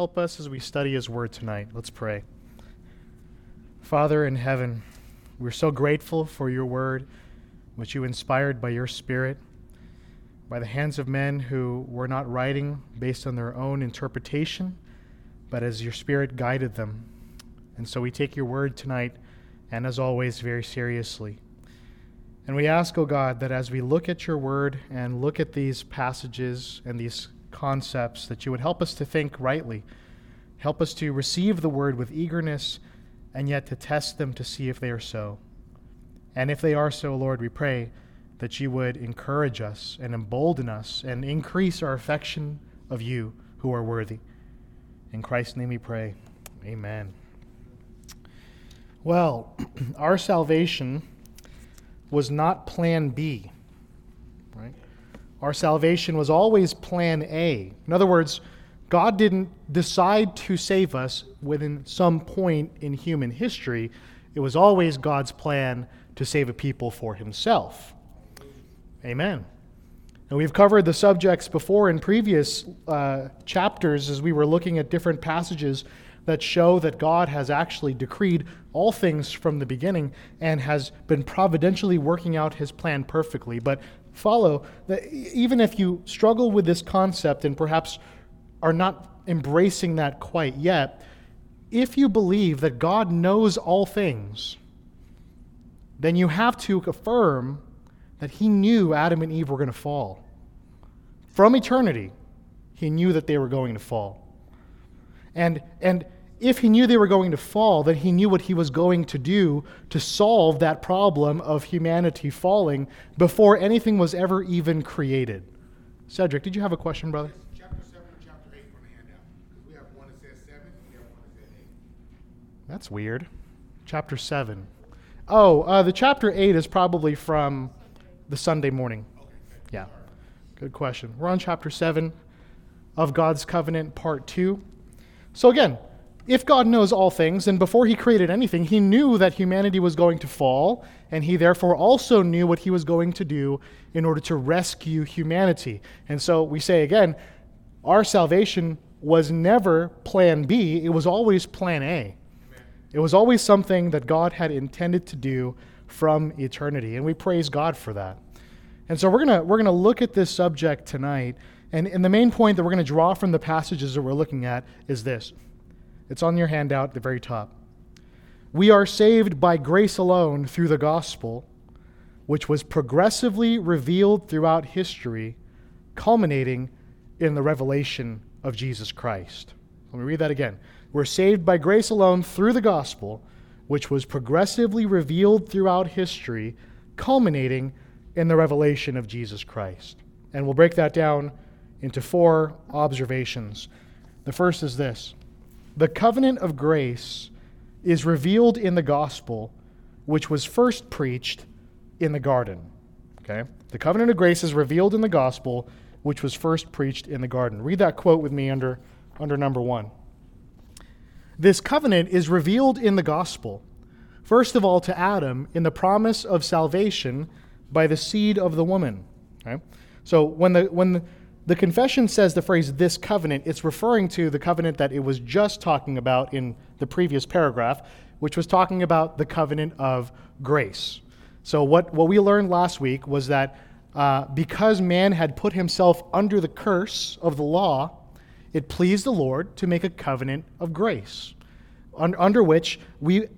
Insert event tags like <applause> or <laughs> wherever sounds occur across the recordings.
Help us as we study His Word tonight. Let's pray. Father in heaven, we're so grateful for your Word, which you inspired by your Spirit, by the hands of men who were not writing based on their own interpretation, but as your Spirit guided them. And so we take your Word tonight, and as always, very seriously. And we ask, O oh God, that as we look at your Word and look at these passages and these concepts, that you would help us to think rightly, help us to receive the word with eagerness, and yet to test them to see if they are so. And if they are so, Lord, we pray that you would encourage us and embolden us and increase our affection of you who are worthy. In Christ's name we pray. Amen. Well, <clears throat> our salvation was not plan B? Our salvation was always plan A. In other words, God didn't decide to save us within some point in human history. It was always God's plan to save a people for himself. Amen. And we've covered the subjects before in previous uh, chapters as we were looking at different passages that show that God has actually decreed all things from the beginning and has been providentially working out his plan perfectly. But follow that even if you struggle with this concept and perhaps are not embracing that quite yet, if you believe that God knows all things, then you have to affirm that He knew Adam and Eve were going to fall. From eternity, He knew that they were going to fall. And, and if he knew they were going to fall, then he knew what he was going to do to solve that problem of humanity falling before anything was ever even created. Cedric, did you have a question, brother? Chapter 7 chapter 8 from the handout? Because we have one that says 7 we have one that says 8. That's weird. Chapter 7. Oh, uh, the chapter 8 is probably from the Sunday morning. Yeah. Good question. We're on chapter 7 of God's Covenant, part 2. So, again, if God knows all things, then before he created anything, he knew that humanity was going to fall, and he therefore also knew what he was going to do in order to rescue humanity. And so we say again, our salvation was never plan B, it was always plan A. It was always something that God had intended to do from eternity, and we praise God for that. And so we're going we're going to look at this subject tonight, and, and the main point that we're going to draw from the passages that we're looking at is this. It's on your handout at the very top. We are saved by grace alone through the gospel, which was progressively revealed throughout history, culminating in the revelation of Jesus Christ. Let me read that again. We're saved by grace alone through the gospel, which was progressively revealed throughout history, culminating in the revelation of Jesus Christ. And we'll break that down into four observations. The first is this the covenant of grace is revealed in the gospel, which was first preached in the garden. Okay? The covenant of grace is revealed in the gospel, which was first preached in the garden. Read that quote with me under, under number one. This covenant is revealed in the gospel, first of all to Adam in the promise of salvation by the seed of the woman. Okay? So when the, when the, the confession says the phrase this covenant, it's referring to the covenant that it was just talking about in the previous paragraph, which was talking about the covenant of grace. So, what, what we learned last week was that uh, because man had put himself under the curse of the law, it pleased the Lord to make a covenant of grace, un- under which we,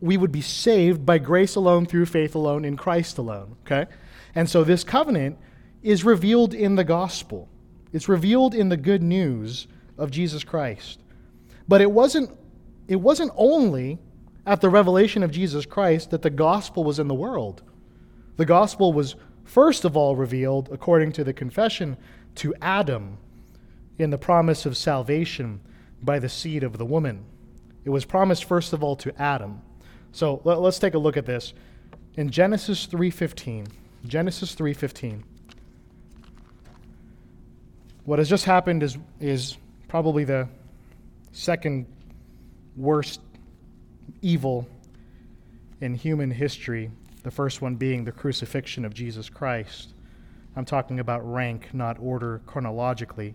we would be saved by grace alone, through faith alone, in Christ alone. Okay? And so, this covenant is revealed in the gospel. It's revealed in the good news of Jesus Christ. But it wasn't, it wasn't only at the revelation of Jesus Christ that the gospel was in the world. The gospel was first of all revealed, according to the confession, to Adam in the promise of salvation by the seed of the woman. It was promised first of all to Adam. So let, us take a look at this. In Genesis 3:15, Genesis 3:15 what has just happened is, is probably the second worst evil in human history, the first one being the crucifixion of Jesus Christ. I'm talking about rank, not order chronologically.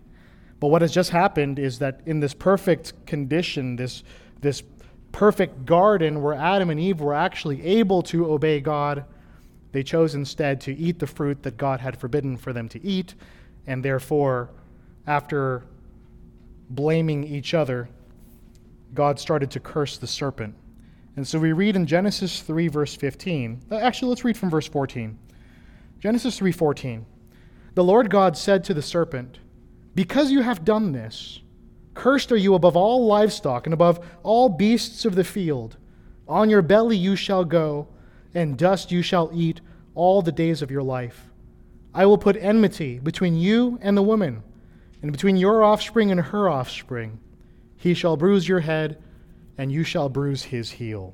But what has just happened is that in this perfect condition, this, this perfect garden where Adam and Eve were actually able to obey God, they chose instead to eat the fruit that God had forbidden for them to eat, and therefore, after blaming each other, God started to curse the serpent. And so we read in Genesis 3 verse 15. uh, Actually, let's read from verse 14. Genesis 3:14. The Lord God said to the serpent, "Because you have done this, cursed are you above all livestock and above all beasts of the field. On your belly you shall go, and dust you shall eat all the days of your life. I will put enmity between you and the woman, and between your offspring and her offspring. He shall bruise your head, and you shall bruise his heel."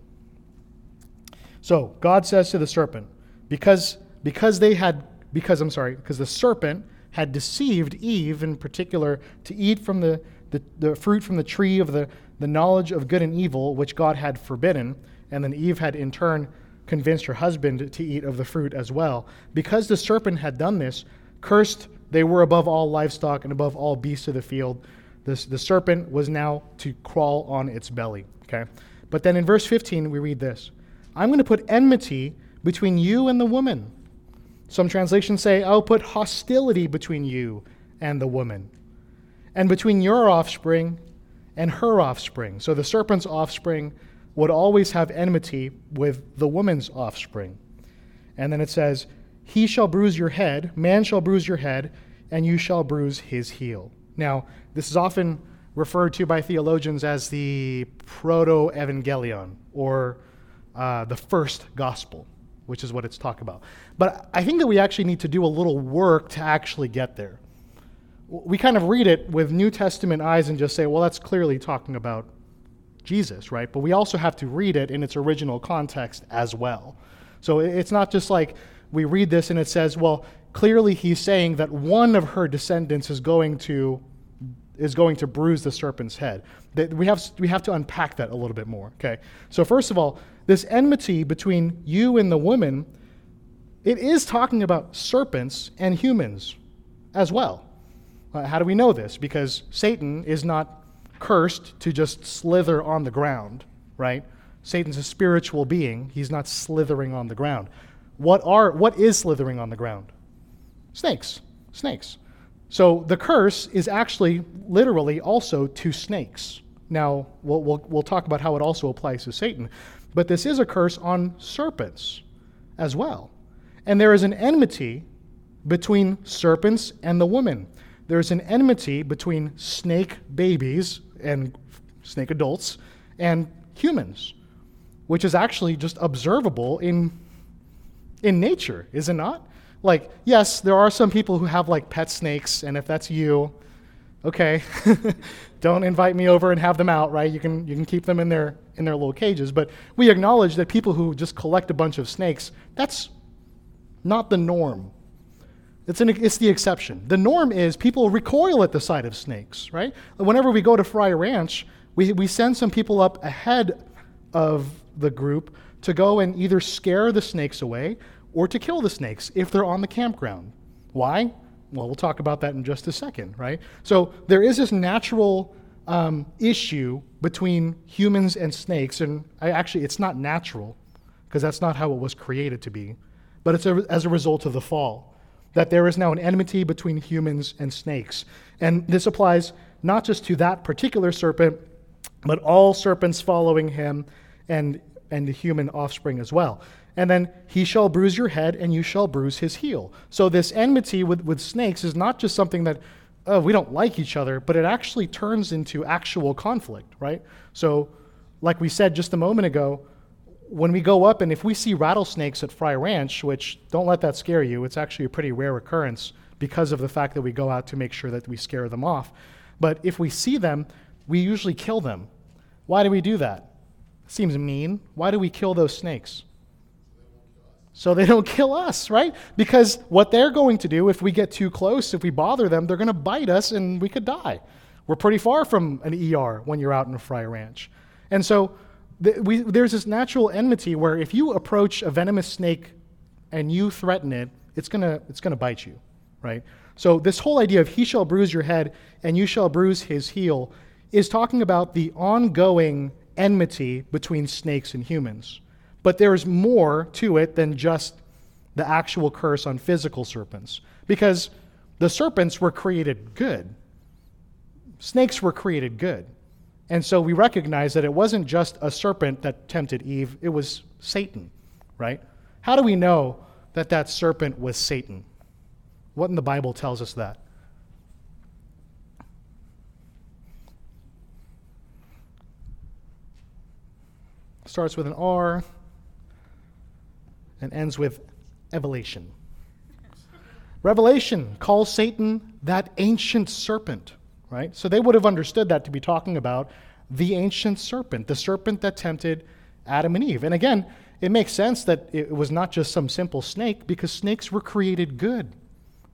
So, God says to the serpent, because because they had because I'm sorry, because the serpent had deceived Eve in particular to eat from the, the, the fruit from the tree of the, the knowledge of good and evil, which God had forbidden, and then Eve had in turn convinced her husband to eat of the fruit as well. Because the serpent had done this, cursed they were above all livestock and above all beasts of the field. This, the serpent was now to crawl on its belly. Okay? But then in verse 15, we read this I'm going to put enmity between you and the woman. Some translations say, I'll put hostility between you and the woman, and between your offspring and her offspring. So the serpent's offspring would always have enmity with the woman's offspring. And then it says, He shall bruise your head, man shall bruise your head, and you shall bruise his heel. Now, this is often referred to by theologians as the proto evangelion, or uh, the first gospel which is what it's talking about. But I think that we actually need to do a little work to actually get there. We kind of read it with New Testament eyes and just say, well, that's clearly talking about Jesus, right? But we also have to read it in its original context as well. So it's not just like we read this and it says, well, clearly he's saying that one of her descendants is going to is going to bruise the serpent's head. We have, we have to unpack that a little bit more. Okay. So first of all, this enmity between you and the woman, it is talking about serpents and humans as well. Uh, how do we know this? Because Satan is not cursed to just slither on the ground, right? Satan's a spiritual being. He's not slithering on the ground. What are what is slithering on the ground? Snakes. Snakes. So the curse is actually literally also to snakes. Now, we'll, we'll, we'll talk about how it also applies to Satan. But this is a curse on serpents as well. And there is an enmity between serpents and the woman. There's an enmity between snake babies and snake adults and humans, which is actually just observable in, in nature, is it not? Like, yes, there are some people who have like pet snakes, and if that's you, okay, <laughs> don't invite me over and have them out, right? You can, you can keep them in their, in their little cages. But we acknowledge that people who just collect a bunch of snakes, that's not the norm. It's, an, it's the exception. The norm is people recoil at the sight of snakes, right? Whenever we go to Fry Ranch, we, we send some people up ahead of the group to go and either scare the snakes away or to kill the snakes if they're on the campground. Why? Well, we'll talk about that in just a second, right? So there is this natural um, issue between humans and snakes, and I, actually, it's not natural because that's not how it was created to be, but it's a, as a result of the fall that there is now an enmity between humans and snakes. And this applies not just to that particular serpent, but all serpents following him and, and the human offspring as well. And then he shall bruise your head, and you shall bruise his heel. So this enmity with, with snakes is not just something that oh, we don't like each other, but it actually turns into actual conflict, right? So, like we said just a moment ago, when we go up and if we see rattlesnakes at Fry Ranch, which don't let that scare you, it's actually a pretty rare occurrence because of the fact that we go out to make sure that we scare them off. But if we see them, we usually kill them. Why do we do that? Seems mean. Why do we kill those snakes? so they don't kill us, right? Because what they're going to do if we get too close, if we bother them, they're going to bite us and we could die. We're pretty far from an ER when you're out in a Fry Ranch. And so th- we, there's this natural enmity where if you approach a venomous snake and you threaten it, it's going to it's going to bite you, right? So, this whole idea of he shall bruise your head and you shall bruise his heel is talking about the ongoing enmity between snakes and humans. But there is more to it than just the actual curse on physical serpents. Because the serpents were created good, snakes were created good. And so we recognize that it wasn't just a serpent that tempted Eve, it was Satan, right? How do we know that that serpent was Satan? What in the Bible tells us that? Starts with an R and ends with evolution. Revelation calls Satan that ancient serpent, right? So they would have understood that to be talking about the ancient serpent, the serpent that tempted Adam and Eve. And again, it makes sense that it was not just some simple snake because snakes were created good.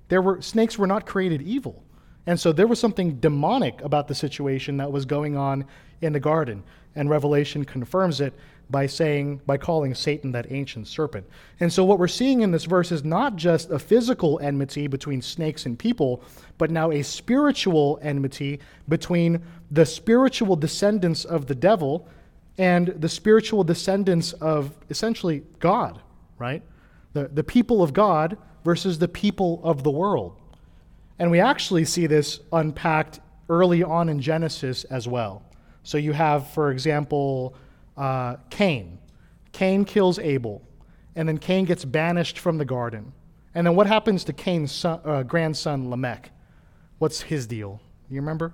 There were snakes were not created evil. And so there was something demonic about the situation that was going on in the garden. And Revelation confirms it by saying, by calling Satan that ancient serpent. And so what we're seeing in this verse is not just a physical enmity between snakes and people, but now a spiritual enmity between the spiritual descendants of the devil and the spiritual descendants of essentially God, right? The, the people of God versus the people of the world. And we actually see this unpacked early on in Genesis as well. So you have, for example, uh, Cain. Cain kills Abel, and then Cain gets banished from the garden. And then what happens to Cain's son, uh, grandson, Lamech? What's his deal? You remember?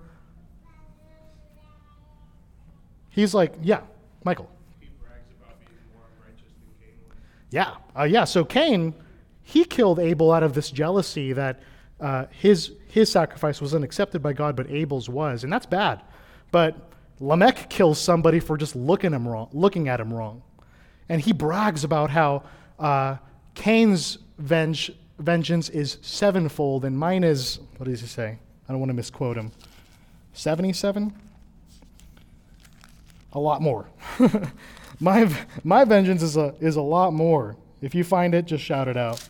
He's like, yeah, Michael. He brags about being more righteous than Cain. Yeah, uh, yeah. So Cain, he killed Abel out of this jealousy that uh, his his sacrifice wasn't accepted by God, but Abel's was, and that's bad. But Lamech kills somebody for just looking him wrong, looking at him wrong, and he brags about how uh, Cain's venge, vengeance is sevenfold, and mine is what does he say? I don't want to misquote him. Seventy-seven. A lot more. <laughs> my my vengeance is a is a lot more. If you find it, just shout it out.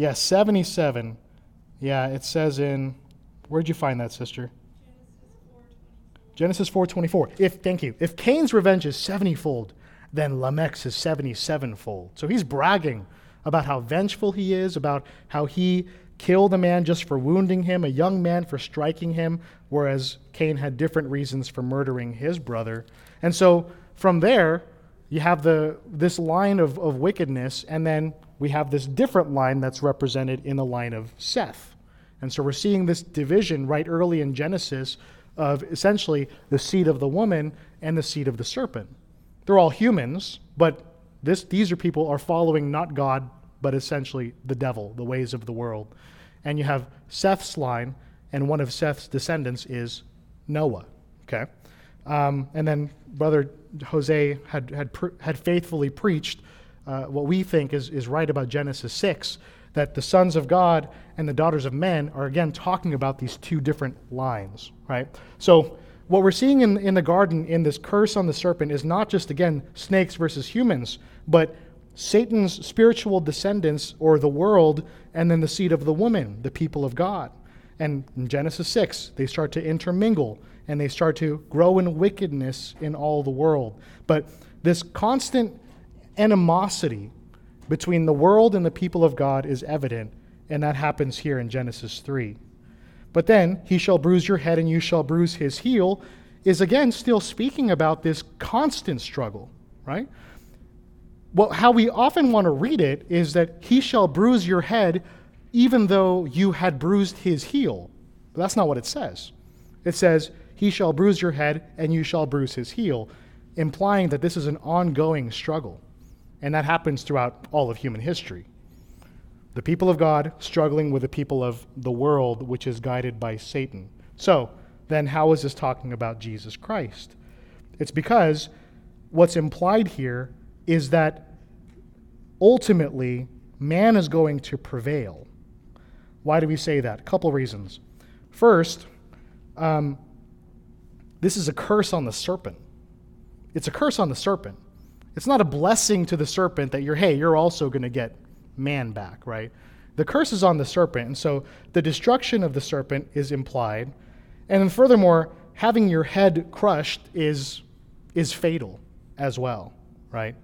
Yes, 77. Yeah, it says in Where'd you find that, sister? Genesis 4:24. If thank you. If Cain's revenge is 70-fold, then Lamech's is 77-fold. So he's bragging about how vengeful he is, about how he killed a man just for wounding him, a young man for striking him, whereas Cain had different reasons for murdering his brother. And so from there, you have the this line of, of wickedness, and then we have this different line that's represented in the line of Seth. And so we're seeing this division right early in Genesis of essentially the seed of the woman and the seed of the serpent. They're all humans, but this, these are people are following not God, but essentially the devil, the ways of the world. And you have Seth's line, and one of Seth's descendants is Noah. Okay, um, and then Brother Jose had had had faithfully preached uh, what we think is is right about Genesis six, that the sons of God and the daughters of men are again talking about these two different lines. Right, so. What we're seeing in, in the garden in this curse on the serpent is not just, again, snakes versus humans, but Satan's spiritual descendants, or the world, and then the seed of the woman, the people of God. And in Genesis 6, they start to intermingle and they start to grow in wickedness in all the world. But this constant animosity between the world and the people of God is evident, and that happens here in Genesis 3. But then, he shall bruise your head and you shall bruise his heel, is again still speaking about this constant struggle, right? well, how we often want to read it is that he shall bruise your head even though you had bruised his heel. But that's not what it says. It says, he shall bruise your head and you shall bruise his heel, implying that this is an ongoing struggle. And that happens throughout all of human history. The people of God struggling with the people of the world, which is guided by Satan. So, then how is this talking about Jesus Christ? It's because what's implied here is that ultimately man is going to prevail. Why do we say that? A couple reasons. First, um, this is a curse on the serpent. It's a curse on the serpent. It's not a blessing to the serpent that you're, hey, you're also going to get man back, right? The curse is on the serpent, and so the destruction of the serpent is implied. And then furthermore, having your head crushed is, is fatal as well, right?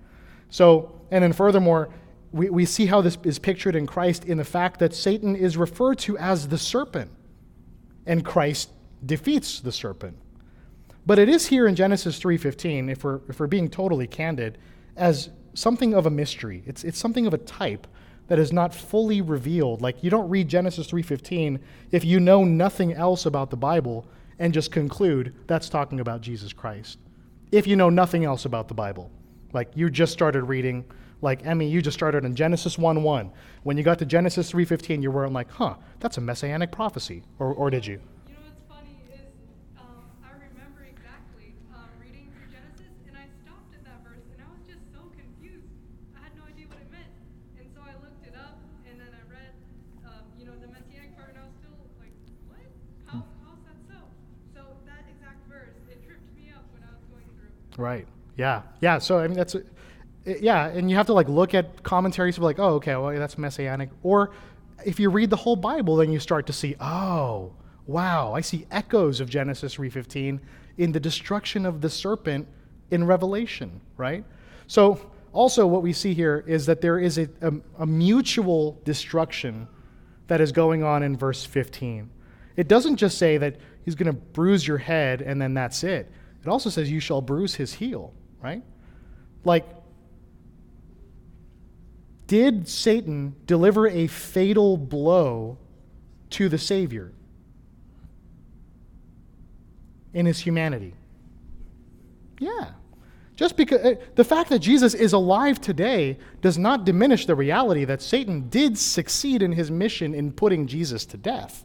So, and then furthermore, we, we see how this is pictured in Christ in the fact that Satan is referred to as the serpent, and Christ defeats the serpent. But it is here in Genesis 3:15, if we're if we're being totally candid, as something of a mystery. It's it's something of a type that is not fully revealed. Like you don't read Genesis 3:15 if you know nothing else about the Bible and just conclude that's talking about Jesus Christ. If you know nothing else about the Bible. Like you just started reading like Emmy, you just started in Genesis 1:1. When you got to Genesis 3:15, you weren't like, "Huh, that's a messianic prophecy." Or or did you? You know what's funny is um, I remember exactly um, reading through Genesis, and I stopped at that verse, and I was just so confused. I had no idea what it meant, and so I looked it up, and then I read, um, you know, the messianic part, and I was still like, what? How how's that so? So that exact verse, it tripped me up when I was going through. Right. Yeah. Yeah. So I mean, that's, yeah, and you have to like look at commentaries to be like, oh, okay, well, that's messianic. Or if you read the whole Bible, then you start to see, oh, wow, I see echoes of Genesis three fifteen in the destruction of the serpent in Revelation. Right. So also, what we see here is that there is a, a, a mutual destruction that is going on in verse 15. It doesn't just say that he's going to bruise your head and then that's it. It also says you shall bruise his heel, right? Like, did Satan deliver a fatal blow to the Savior in his humanity? Yeah. Just because uh, the fact that Jesus is alive today does not diminish the reality that Satan did succeed in his mission in putting Jesus to death.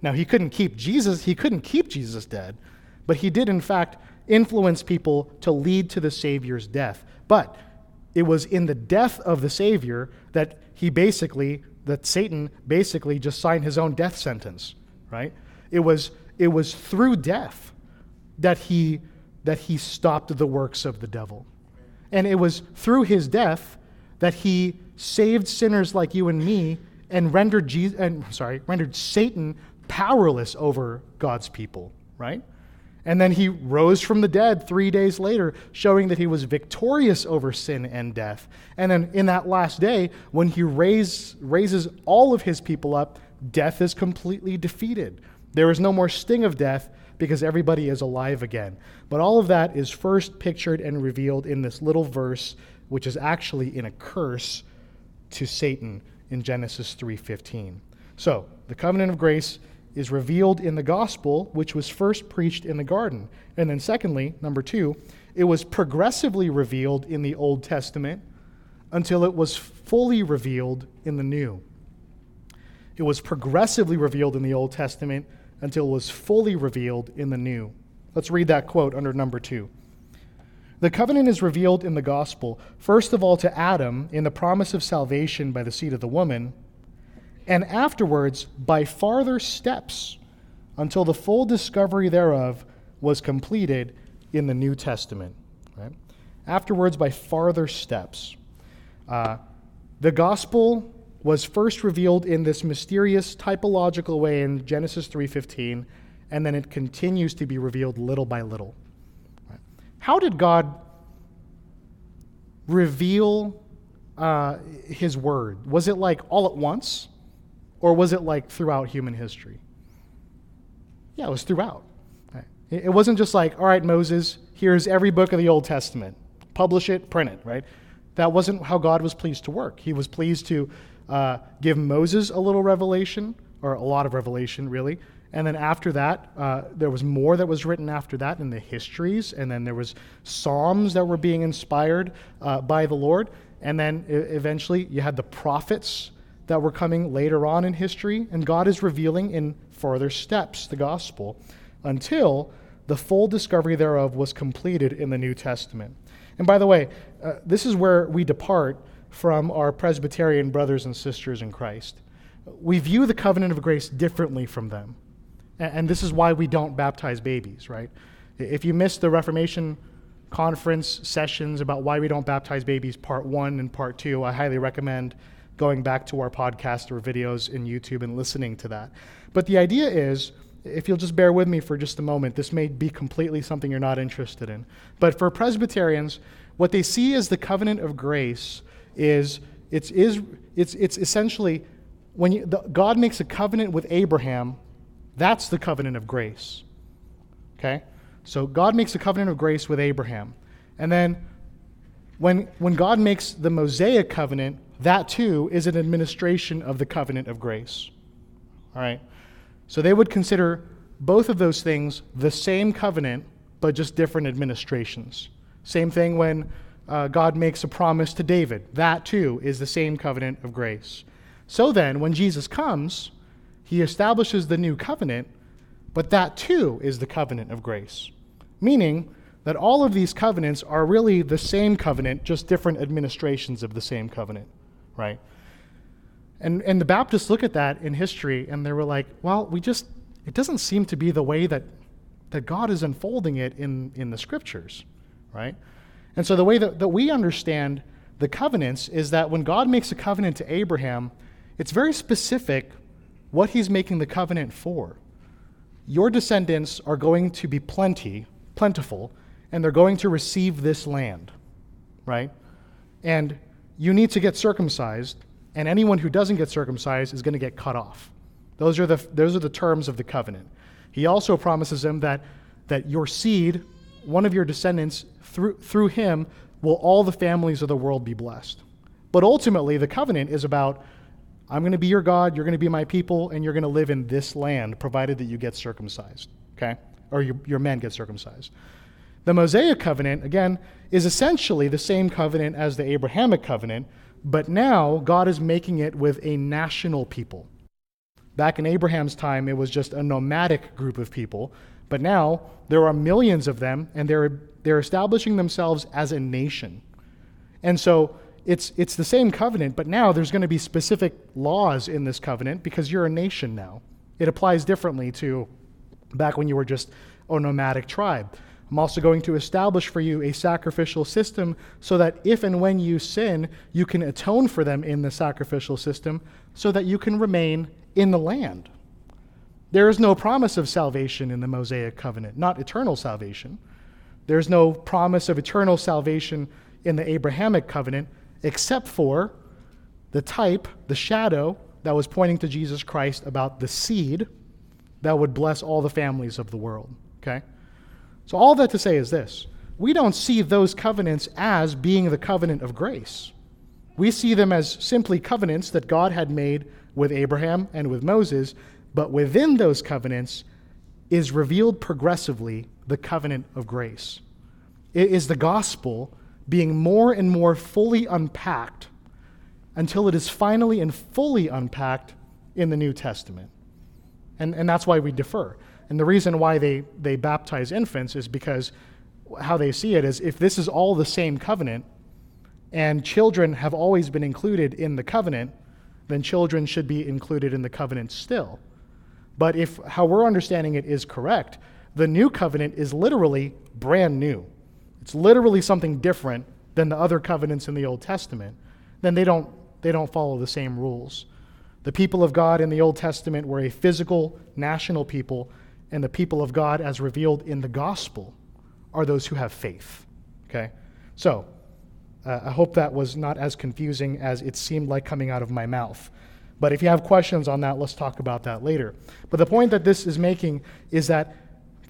Now he couldn't keep Jesus, he couldn't keep Jesus dead, but he did in fact influence people to lead to the Savior's death. But it was in the death of the Savior that he basically, that Satan basically just signed his own death sentence, right? It was, it was through death that he, that he stopped the works of the devil. And it was through his death that he saved sinners like you and me and rendered, Jesus, and, sorry, rendered Satan powerless over God's people, right? And then he rose from the dead three days later, showing that he was victorious over sin and death. And then in that last day, when he raise, raises all of his people up, death is completely defeated. There is no more sting of death because everybody is alive again. But all of that is first pictured and revealed in this little verse, which is actually in a curse to Satan in Genesis 3:15. So, the covenant of grace is revealed in the gospel, which was first preached in the garden. And then, secondly, number two, it was progressively revealed in the Old Testament until it was fully revealed in the New. It was progressively revealed in the Old Testament until it was fully revealed in the New. Let's read that quote under number two. The covenant is revealed in the gospel, first of all to Adam in the promise of salvation by the seed of the woman, and afterwards by farther steps until the full discovery thereof was completed in the New Testament. Right? Afterwards by farther steps. Uh, the gospel was first revealed in this mysterious typological way in Genesis 3:15, and then it continues to be revealed little by little. Right? How did God reveal uh, His word? Was it like all at once? Or was it like throughout human history? Yeah, it was throughout. It wasn't just like, all right, Moses, here's every book of the Old Testament. Publish it, print it, right? That wasn't how God was pleased to work. He was pleased to uh, give Moses a little revelation, or a lot of revelation, really. And then after that, uh, there was more that was written after that in the histories, and then there was psalms that were being inspired uh, by the Lord. And then eventually, you had the prophets that were coming later on in history, and God is revealing in further steps the gospel until the full discovery thereof was completed in the New Testament. And by the way, uh, this is where we depart from our Presbyterian brothers and sisters in Christ. We view the covenant of grace differently from them. And, and this is why we don't baptize babies, right? If you missed the Reformation conference sessions about why we don't baptize babies, part one and part two. I highly recommend going back to our podcast or videos in YouTube and listening to that. But the idea is, if you'll just bear with me for just a moment, this may be completely something you're not interested in. But for Presbyterians, what they see as the covenant of grace is it's, is, it's, it's essentially when you, the, God makes a covenant with Abraham, that's the covenant of grace. Okay? So God makes a covenant of grace with Abraham. And then when, when God makes the Mosaic covenant, that too is an administration of the covenant of grace. All right? So they would consider both of those things the same covenant, but just different administrations. Same thing when uh, God makes a promise to David. That too is the same covenant of grace. So then, when Jesus comes, he establishes the new covenant, but that too is the covenant of grace. Meaning that all of these covenants are really the same covenant, just different administrations of the same covenant, right? And, and the Baptists look at that in history and they were like, well, we just, it doesn't seem to be the way that, that God is unfolding it in, in the scriptures, right? And so the way that, that we understand the covenants is that when God makes a covenant to Abraham, it's very specific what he's making the covenant for. Your descendants are going to be plenty, plentiful, and they're going to receive this land, right? And you need to get circumcised, and anyone who doesn't get circumcised is going to get cut off. Those are the, those are the terms of the covenant. He also promises them that, that your seed, one of your descendants, through, through him, will all the families of the world be blessed. But ultimately, the covenant is about I'm going to be your God, you're going to be my people, and you're going to live in this land, provided that you get circumcised, okay? Or your, your men get circumcised. The Mosaic covenant, again, is essentially the same covenant as the Abrahamic covenant, but now God is making it with a national people. Back in Abraham's time, it was just a nomadic group of people, but now there are millions of them, and they're, they're establishing themselves as a nation. And so it's, it's the same covenant, but now there's going to be specific laws in this covenant because you're a nation now. It applies differently to back when you were just a nomadic tribe. I'm also going to establish for you a sacrificial system so that if and when you sin, you can atone for them in the sacrificial system so that you can remain in the land. There is no promise of salvation in the Mosaic covenant, not eternal salvation. There's no promise of eternal salvation in the Abrahamic covenant, except for the type, the shadow that was pointing to Jesus Christ about the seed that would bless all the families of the world. Okay? So, all that to say is this we don't see those covenants as being the covenant of grace. We see them as simply covenants that God had made with Abraham and with Moses, but within those covenants is revealed progressively the covenant of grace. It is the gospel being more and more fully unpacked until it is finally and fully unpacked in the New Testament. And, and that's why we defer. And the reason why they, they baptize infants is because how they see it is if this is all the same covenant and children have always been included in the covenant, then children should be included in the covenant still. But if how we're understanding it is correct, the new covenant is literally brand new. It's literally something different than the other covenants in the Old Testament. Then they don't, they don't follow the same rules. The people of God in the Old Testament were a physical, national people, and the people of God, as revealed in the gospel, are those who have faith. Okay? So, uh, I hope that was not as confusing as it seemed like coming out of my mouth. But if you have questions on that, let's talk about that later. But the point that this is making is that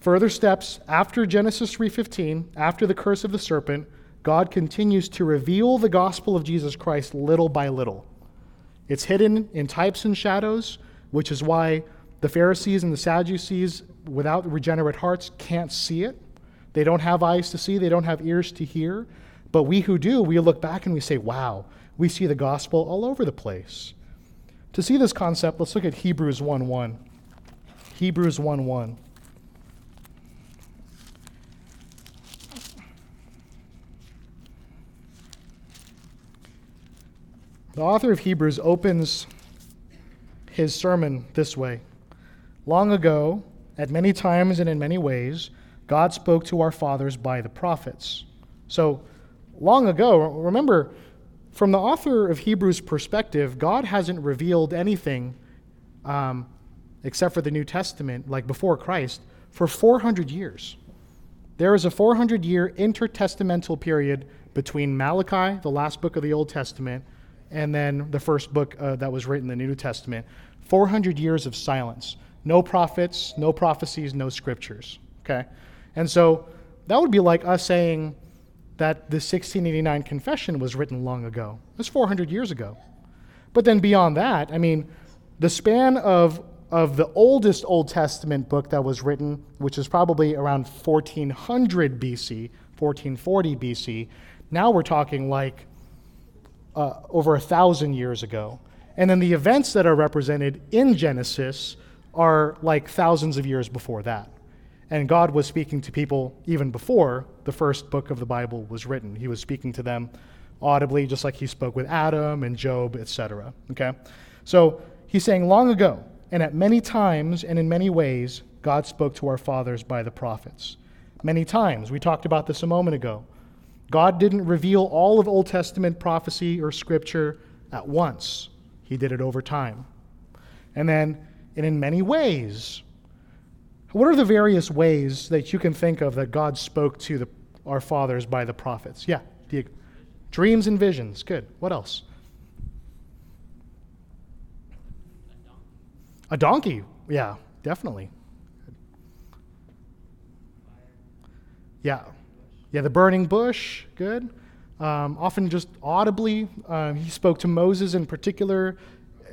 Further steps after Genesis 3:15, after the curse of the serpent, God continues to reveal the gospel of Jesus Christ little by little. It's hidden in types and shadows, which is why the Pharisees and the Sadducees without regenerate hearts can't see it. They don't have eyes to see, they don't have ears to hear. But we who do, we look back and we say, wow, we see the gospel all over the place. To see this concept, let's look at Hebrews 1:1. Hebrews 1:1. The author of Hebrews opens his sermon this way Long ago, at many times and in many ways, God spoke to our fathers by the prophets. So, long ago, remember, from the author of Hebrews' perspective, God hasn't revealed anything um, except for the New Testament, like before Christ, for 400 years. There is a 400 year intertestamental period between Malachi, the last book of the Old Testament, and then the first book uh, that was written in the New Testament. 400 years of silence. No prophets, no prophecies, no scriptures. Okay? And so that would be like us saying that the 1689 confession was written long ago. That's 400 years ago. But then beyond that, I mean, the span of, of the oldest Old Testament book that was written, which is probably around 1400 BC, 1440 BC, now we're talking like uh, over a thousand years ago. And then the events that are represented in Genesis are like thousands of years before that. And God was speaking to people even before the first book of the Bible was written. He was speaking to them audibly, just like he spoke with Adam and Job, etc. Okay? So he's saying, long ago, and at many times and in many ways, God spoke to our fathers by the prophets. Many times. We talked about this a moment ago. God didn't reveal all of Old Testament prophecy or scripture at once, He did it over time. And then, and in many ways. What are the various ways that you can think of that God spoke to the, our fathers by the prophets? Yeah, the, dreams and visions. Good. What else? A donkey. Yeah, definitely. Yeah. Yeah, the burning bush. Good. Um, often just audibly. Um, he spoke to Moses in particular,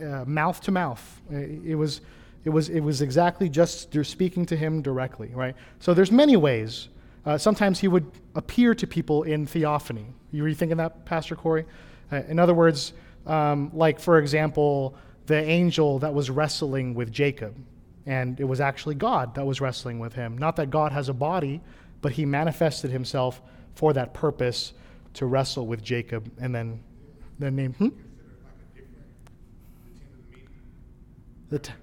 uh, mouth to mouth. It was, it, was, it was exactly just speaking to him directly, right? So there's many ways. Uh, sometimes he would appear to people in theophany. You were thinking that, Pastor Corey? Uh, in other words, um, like, for example, the angel that was wrestling with Jacob. And it was actually God that was wrestling with him. Not that God has a body, but he manifested himself for that purpose to wrestle with Jacob and then the name hmm? The t-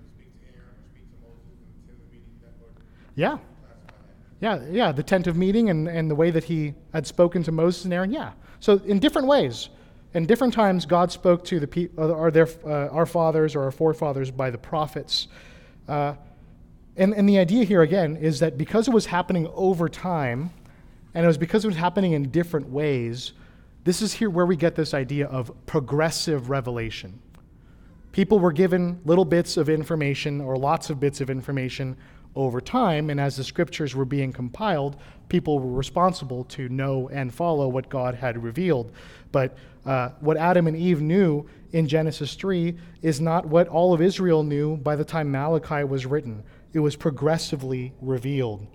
yeah yeah yeah the tent of meeting and, and the way that he had spoken to moses and aaron yeah so in different ways in different times, God spoke to the pe- or their, uh, our fathers or our forefathers by the prophets. Uh, and, and the idea here, again, is that because it was happening over time, and it was because it was happening in different ways, this is here where we get this idea of progressive revelation. People were given little bits of information or lots of bits of information over time, and as the scriptures were being compiled, people were responsible to know and follow what God had revealed. But uh, what Adam and Eve knew in Genesis 3 is not what all of Israel knew by the time Malachi was written. It was progressively revealed.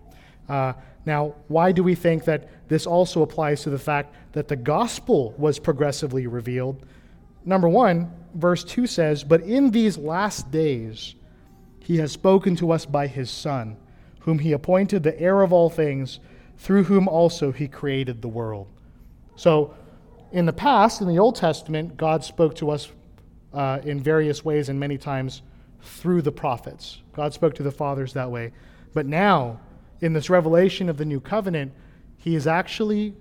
Uh, now, why do we think that this also applies to the fact that the gospel was progressively revealed? Number one, verse 2 says, But in these last days he has spoken to us by his Son, whom he appointed the heir of all things, through whom also he created the world. So, in the past, in the Old Testament, God spoke to us uh, in various ways and many times through the prophets. God spoke to the fathers that way. But now, in this revelation of the new covenant, he is actually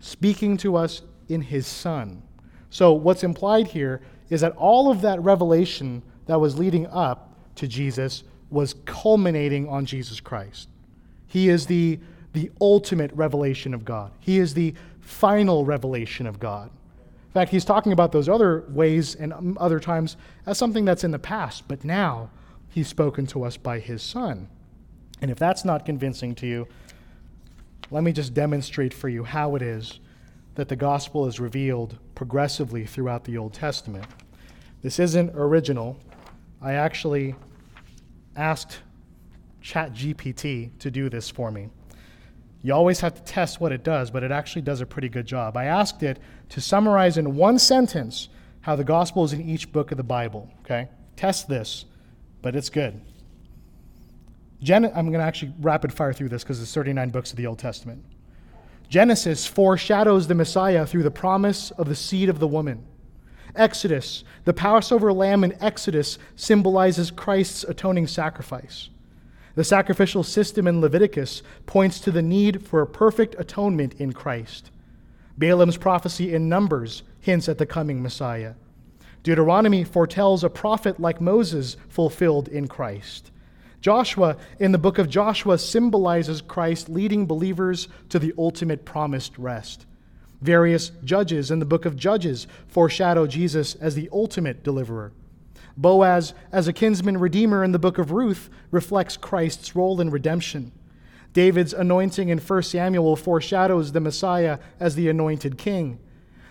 speaking to us in his Son. So, what's implied here is that all of that revelation that was leading up to Jesus was culminating on Jesus Christ. He is the, the ultimate revelation of God, He is the final revelation of God. In fact, he's talking about those other ways and um, other times as something that's in the past, but now he's spoken to us by his Son. And if that's not convincing to you, let me just demonstrate for you how it is that the gospel is revealed progressively throughout the Old Testament. This isn't original. I actually asked ChatGPT to do this for me. You always have to test what it does, but it actually does a pretty good job. I asked it to summarize in one sentence how the gospel is in each book of the Bible. Okay? Test this, but it's good. Gen- I'm going to actually rapid fire through this because it's 39 books of the Old Testament. Genesis foreshadows the Messiah through the promise of the seed of the woman. Exodus, the Passover lamb in Exodus symbolizes Christ's atoning sacrifice. The sacrificial system in Leviticus points to the need for a perfect atonement in Christ. Balaam's prophecy in Numbers hints at the coming Messiah. Deuteronomy foretells a prophet like Moses fulfilled in Christ. Joshua, in the book of Joshua, symbolizes Christ leading believers to the ultimate promised rest. Various judges in the book of Judges foreshadow Jesus as the ultimate deliverer. Boaz, as a kinsman redeemer in the book of Ruth, reflects Christ's role in redemption. David's anointing in 1 Samuel foreshadows the Messiah as the anointed king.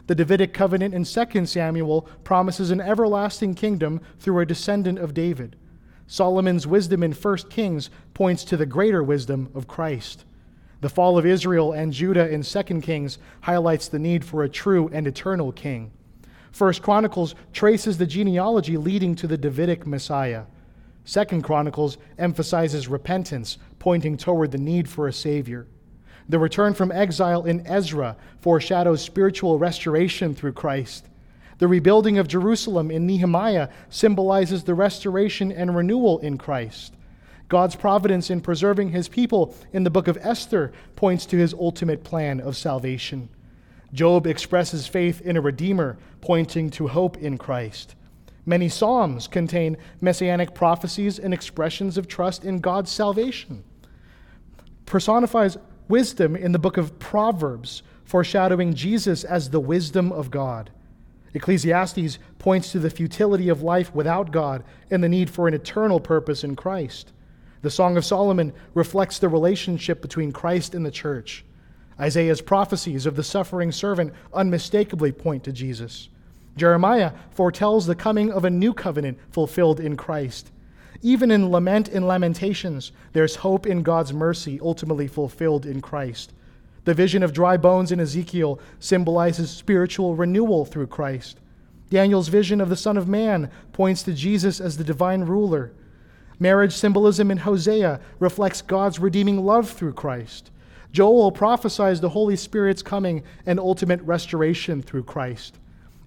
The Davidic covenant in 2 Samuel promises an everlasting kingdom through a descendant of David. Solomon's wisdom in 1 Kings points to the greater wisdom of Christ. The fall of Israel and Judah in 2 Kings highlights the need for a true and eternal king. First Chronicles traces the genealogy leading to the Davidic Messiah. Second Chronicles emphasizes repentance, pointing toward the need for a savior. The return from exile in Ezra foreshadows spiritual restoration through Christ. The rebuilding of Jerusalem in Nehemiah symbolizes the restoration and renewal in Christ. God's providence in preserving his people in the book of Esther points to his ultimate plan of salvation. Job expresses faith in a Redeemer, pointing to hope in Christ. Many Psalms contain messianic prophecies and expressions of trust in God's salvation. Personifies wisdom in the book of Proverbs, foreshadowing Jesus as the wisdom of God. Ecclesiastes points to the futility of life without God and the need for an eternal purpose in Christ. The Song of Solomon reflects the relationship between Christ and the church. Isaiah's prophecies of the suffering servant unmistakably point to Jesus. Jeremiah foretells the coming of a new covenant fulfilled in Christ. Even in lament and lamentations, there's hope in God's mercy ultimately fulfilled in Christ. The vision of dry bones in Ezekiel symbolizes spiritual renewal through Christ. Daniel's vision of the Son of Man points to Jesus as the divine ruler. Marriage symbolism in Hosea reflects God's redeeming love through Christ. Joel prophesies the Holy Spirit's coming and ultimate restoration through Christ.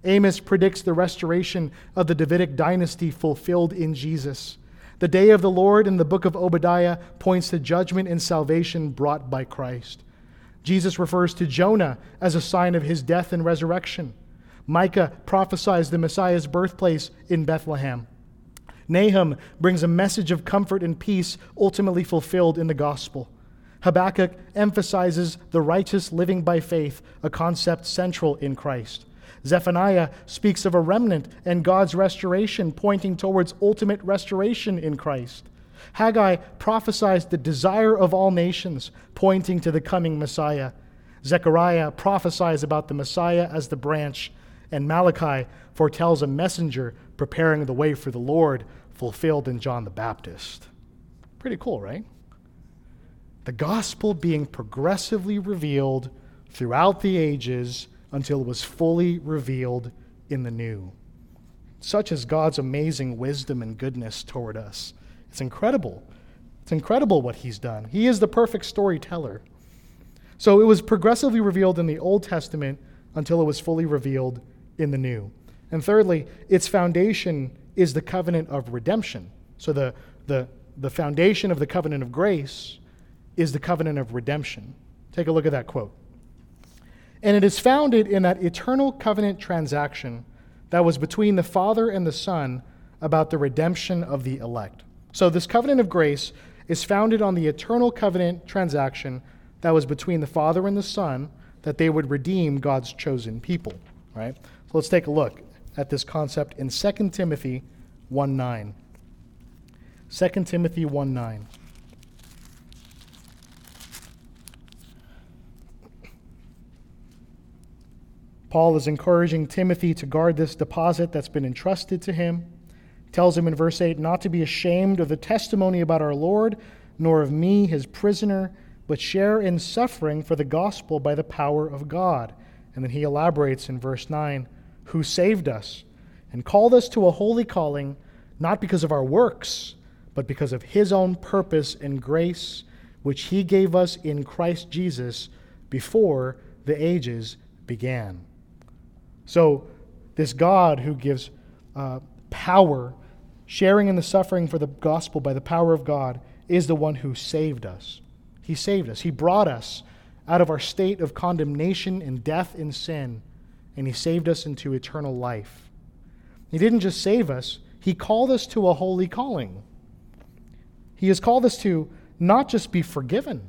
Amos predicts the restoration of the Davidic dynasty fulfilled in Jesus. The day of the Lord in the book of Obadiah points to judgment and salvation brought by Christ. Jesus refers to Jonah as a sign of his death and resurrection. Micah prophesies the Messiah's birthplace in Bethlehem. Nahum brings a message of comfort and peace ultimately fulfilled in the gospel. Habakkuk emphasizes the righteous living by faith, a concept central in Christ. Zephaniah speaks of a remnant and God's restoration, pointing towards ultimate restoration in Christ. Haggai prophesies the desire of all nations, pointing to the coming Messiah. Zechariah prophesies about the Messiah as the branch, and Malachi foretells a messenger preparing the way for the Lord, fulfilled in John the Baptist. Pretty cool, right? The gospel being progressively revealed throughout the ages until it was fully revealed in the new. Such is God's amazing wisdom and goodness toward us. It's incredible. It's incredible what he's done. He is the perfect storyteller. So it was progressively revealed in the Old Testament until it was fully revealed in the New. And thirdly, its foundation is the covenant of redemption. So the, the, the foundation of the covenant of grace is the covenant of redemption. Take a look at that quote. And it is founded in that eternal covenant transaction that was between the Father and the Son about the redemption of the elect. So, this covenant of grace is founded on the eternal covenant transaction that was between the Father and the Son that they would redeem God's chosen people. Right? So, let's take a look at this concept in 2 Timothy 1 9. 2 Timothy 1 9. Paul is encouraging Timothy to guard this deposit that's been entrusted to him. Tells him in verse 8 not to be ashamed of the testimony about our Lord, nor of me, his prisoner, but share in suffering for the gospel by the power of God. And then he elaborates in verse 9 who saved us and called us to a holy calling, not because of our works, but because of his own purpose and grace, which he gave us in Christ Jesus before the ages began. So, this God who gives uh, power, sharing in the suffering for the gospel by the power of God, is the one who saved us. He saved us. He brought us out of our state of condemnation and death in sin, and He saved us into eternal life. He didn't just save us, He called us to a holy calling. He has called us to not just be forgiven,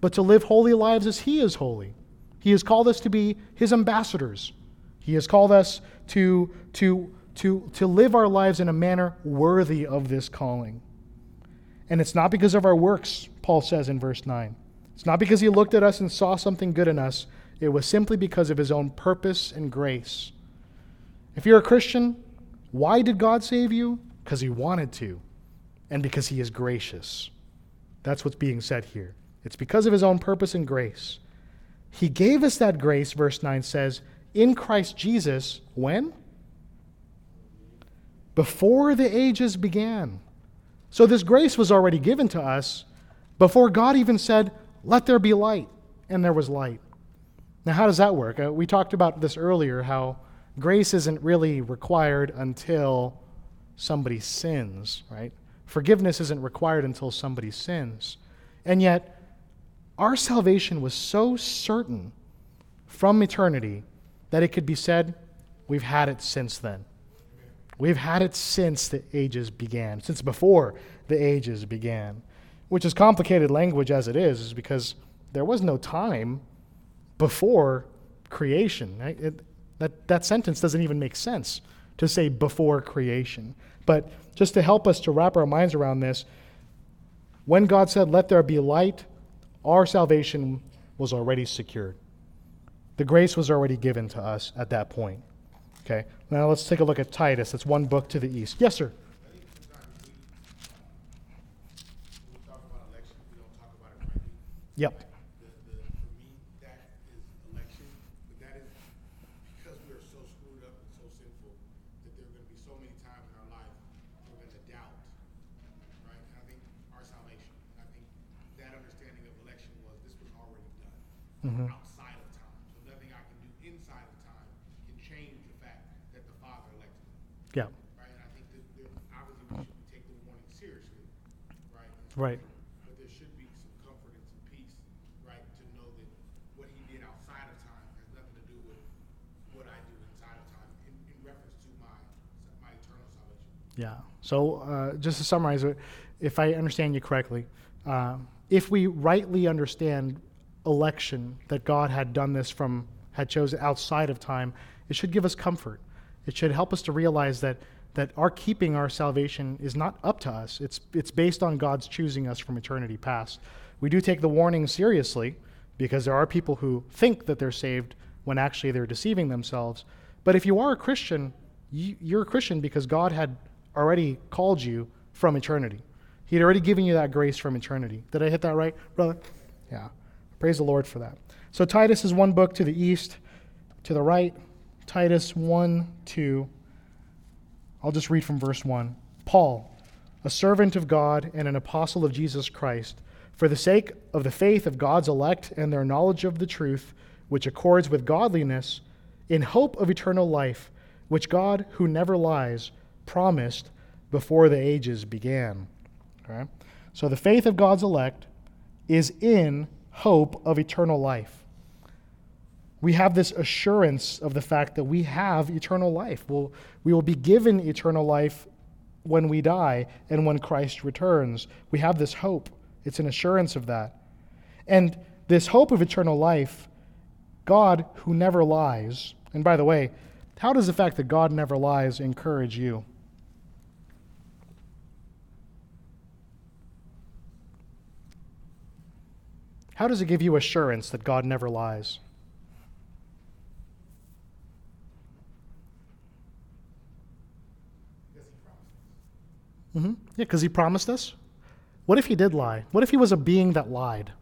but to live holy lives as He is holy. He has called us to be His ambassadors. He has called us to, to, to, to live our lives in a manner worthy of this calling. And it's not because of our works, Paul says in verse 9. It's not because he looked at us and saw something good in us. It was simply because of his own purpose and grace. If you're a Christian, why did God save you? Because he wanted to, and because he is gracious. That's what's being said here. It's because of his own purpose and grace. He gave us that grace, verse 9 says, in Christ Jesus, when? Before the ages began. So this grace was already given to us before God even said, Let there be light, and there was light. Now, how does that work? Uh, we talked about this earlier how grace isn't really required until somebody sins, right? Forgiveness isn't required until somebody sins. And yet, our salvation was so certain from eternity that it could be said, we've had it since then. We've had it since the ages began, since before the ages began, which is complicated language as it is, is because there was no time before creation. Right? It, that, that sentence doesn't even make sense to say before creation. But just to help us to wrap our minds around this, when God said, Let there be light, our salvation was already secured. The grace was already given to us at that point. Okay, now let's take a look at Titus. That's one book to the east. Yes, sir. Yep. For me, that is election. But that is because we are so screwed up and so sinful that there are going to be so many times in our life where we have to doubt, right? Having our salvation. And I think right? But there should be some comfort and some peace, right, to know that what he did outside of time has nothing to do with what I do inside of time in, in reference to my my eternal salvation. Yeah. So uh, just to summarize it, if I understand you correctly, uh, if we rightly understand election, that God had done this from, had chosen outside of time, it should give us comfort. It should help us to realize that, that our keeping our salvation is not up to us. It's, it's based on God's choosing us from eternity past. We do take the warning seriously because there are people who think that they're saved when actually they're deceiving themselves. But if you are a Christian, you, you're a Christian because God had already called you from eternity. He had already given you that grace from eternity. Did I hit that right, brother? Yeah. Praise the Lord for that. So Titus is one book to the east, to the right. Titus 1 2. I'll just read from verse 1. Paul, a servant of God and an apostle of Jesus Christ, for the sake of the faith of God's elect and their knowledge of the truth, which accords with godliness, in hope of eternal life, which God, who never lies, promised before the ages began. Okay? So the faith of God's elect is in hope of eternal life. We have this assurance of the fact that we have eternal life. We'll, we will be given eternal life when we die and when Christ returns. We have this hope. It's an assurance of that. And this hope of eternal life, God, who never lies, and by the way, how does the fact that God never lies encourage you? How does it give you assurance that God never lies? Yes, he promised us. hmm Yeah, because he promised us. What if he did lie? What if he was a being that lied?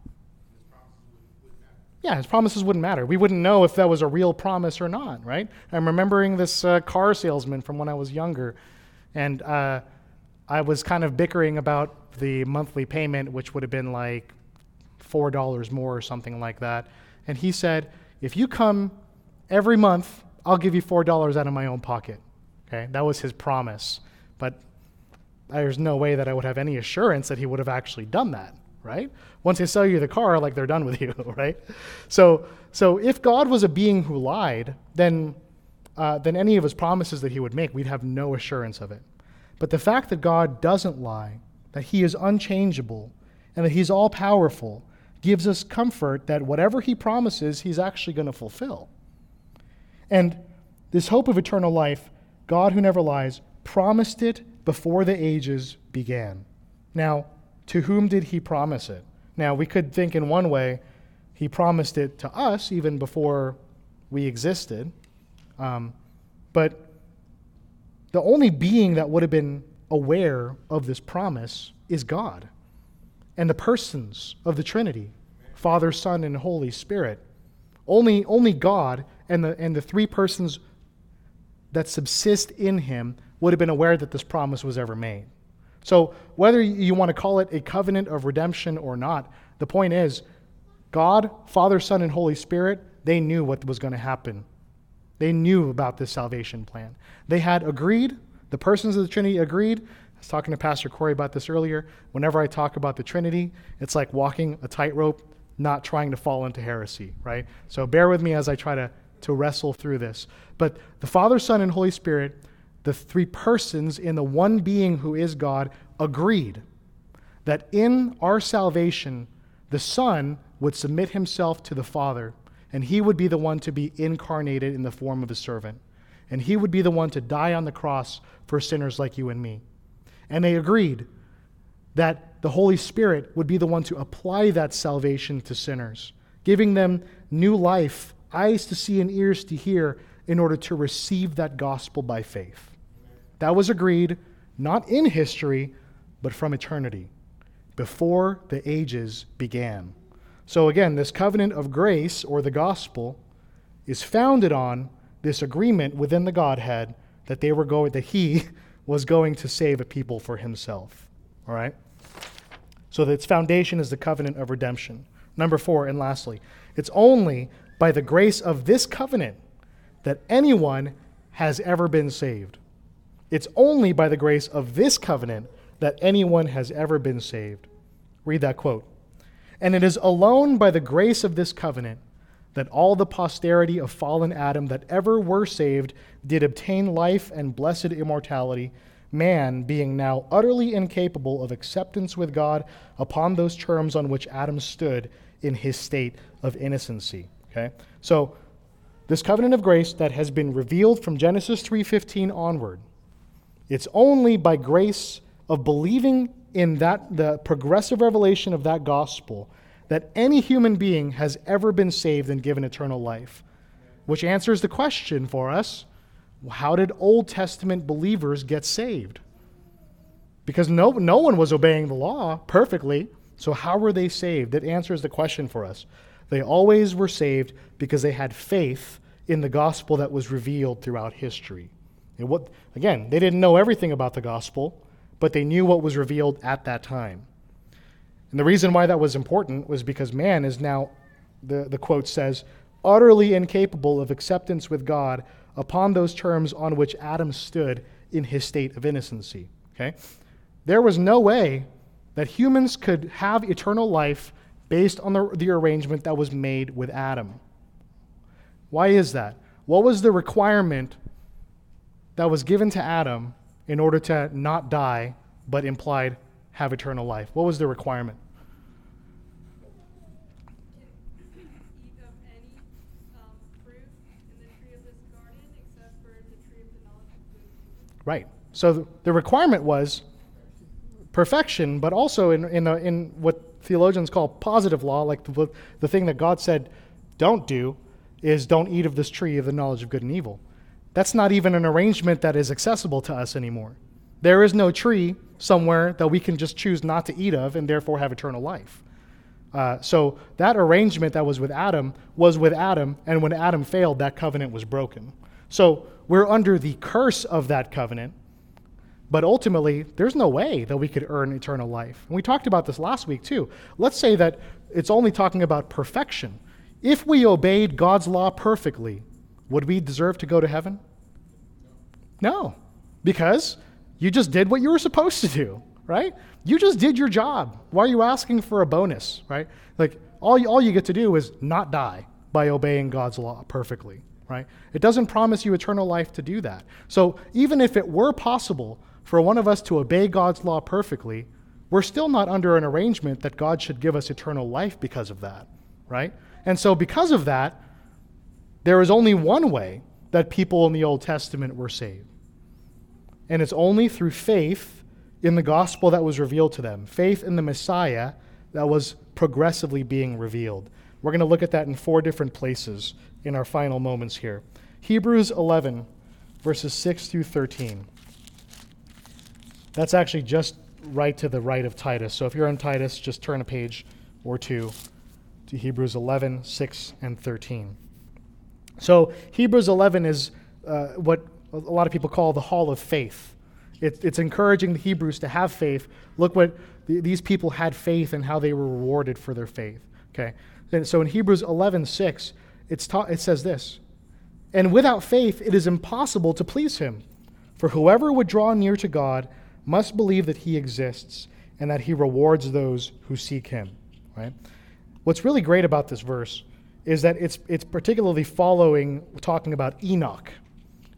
Yeah, his promises wouldn't matter. We wouldn't know if that was a real promise or not, right? I'm remembering this uh, car salesman from when I was younger, and uh, I was kind of bickering about the monthly payment, which would have been like four dollars more or something like that. And he said, "If you come every month, I'll give you four dollars out of my own pocket." Okay, that was his promise, but there's no way that I would have any assurance that he would have actually done that, right? Once they sell you the car, like they're done with you, <laughs> right? So, so if God was a being who lied, then, uh, then any of his promises that he would make, we'd have no assurance of it. But the fact that God doesn't lie, that he is unchangeable, and that he's all powerful, gives us comfort that whatever he promises, he's actually going to fulfill. And this hope of eternal life, God who never lies, promised it before the ages began. Now, to whom did he promise it? Now, we could think in one way, he promised it to us even before we existed. Um, but the only being that would have been aware of this promise is God and the persons of the Trinity Father, Son, and Holy Spirit. Only, only God and the, and the three persons that subsist in him would have been aware that this promise was ever made. So, whether you want to call it a covenant of redemption or not, the point is God, Father, Son, and Holy Spirit, they knew what was going to happen. They knew about this salvation plan. They had agreed, the persons of the Trinity agreed. I was talking to Pastor Corey about this earlier. Whenever I talk about the Trinity, it's like walking a tightrope, not trying to fall into heresy, right? So bear with me as I try to, to wrestle through this. But the Father, Son, and Holy Spirit the three persons in the one being who is God agreed that in our salvation, the Son would submit himself to the Father, and he would be the one to be incarnated in the form of a servant. And he would be the one to die on the cross for sinners like you and me. And they agreed that the Holy Spirit would be the one to apply that salvation to sinners, giving them new life, eyes to see and ears to hear, in order to receive that gospel by faith. That was agreed not in history, but from eternity, before the ages began. So again, this covenant of grace, or the gospel, is founded on this agreement within the Godhead that they were going that he <laughs> was going to save a people for himself. All right? So its foundation is the covenant of redemption. Number four, and lastly, it's only by the grace of this covenant that anyone has ever been saved. It's only by the grace of this covenant that anyone has ever been saved. Read that quote. And it is alone by the grace of this covenant that all the posterity of fallen Adam that ever were saved did obtain life and blessed immortality, man being now utterly incapable of acceptance with God upon those terms on which Adam stood in his state of innocency. Okay? So this covenant of grace that has been revealed from Genesis 3:15 onward it's only by grace of believing in that the progressive revelation of that gospel that any human being has ever been saved and given eternal life. Which answers the question for us how did Old Testament believers get saved? Because no, no one was obeying the law perfectly, so how were they saved? It answers the question for us. They always were saved because they had faith in the gospel that was revealed throughout history. What, again, they didn't know everything about the gospel, but they knew what was revealed at that time. And the reason why that was important was because man is now, the, the quote says, utterly incapable of acceptance with God upon those terms on which Adam stood in his state of innocency. Okay? There was no way that humans could have eternal life based on the, the arrangement that was made with Adam. Why is that? What was the requirement that was given to Adam in order to not die, but implied have eternal life? What was the requirement? Right. So the, requirement was perfection, but also in, in, a, in what theologians call positive law, like the, the thing that God said, don't do, is don't eat of this tree of the knowledge of good and evil. That's not even an arrangement that is accessible to us anymore. There is no tree somewhere that we can just choose not to eat of and therefore have eternal life. Uh, so that arrangement that was with Adam was with Adam, and when Adam failed, that covenant was broken. So we're under the curse of that covenant, but ultimately, there's no way that we could earn eternal life. And we talked about this last week too. Let's say that it's only talking about perfection. If we obeyed God's law perfectly, would we deserve to go to heaven? No, because you just did what you were supposed to do, right? You just did your job. Why are you asking for a bonus, right? Like, all you, all you get to do is not die by obeying God's law perfectly, right? It doesn't promise you eternal life to do that. So, even if it were possible for one of us to obey God's law perfectly, we're still not under an arrangement that God should give us eternal life because of that, right? And so, because of that, there is only one way that people in the Old Testament were saved. And it's only through faith in the gospel that was revealed to them, faith in the Messiah that was progressively being revealed. We're going to look at that in four different places in our final moments here. Hebrews 11, verses 6 through 13. That's actually just right to the right of Titus. So if you're in Titus, just turn a page or two to Hebrews 11, 6, and 13. So Hebrews 11 is uh, what a lot of people call the hall of faith. It, it's encouraging the Hebrews to have faith. Look what the, these people had faith and how they were rewarded for their faith. Okay, and so in Hebrews 11, 6, it's ta- it says this, and without faith it is impossible to please him, for whoever would draw near to God must believe that he exists and that he rewards those who seek him. Right. What's really great about this verse is that it's, it's particularly following talking about Enoch.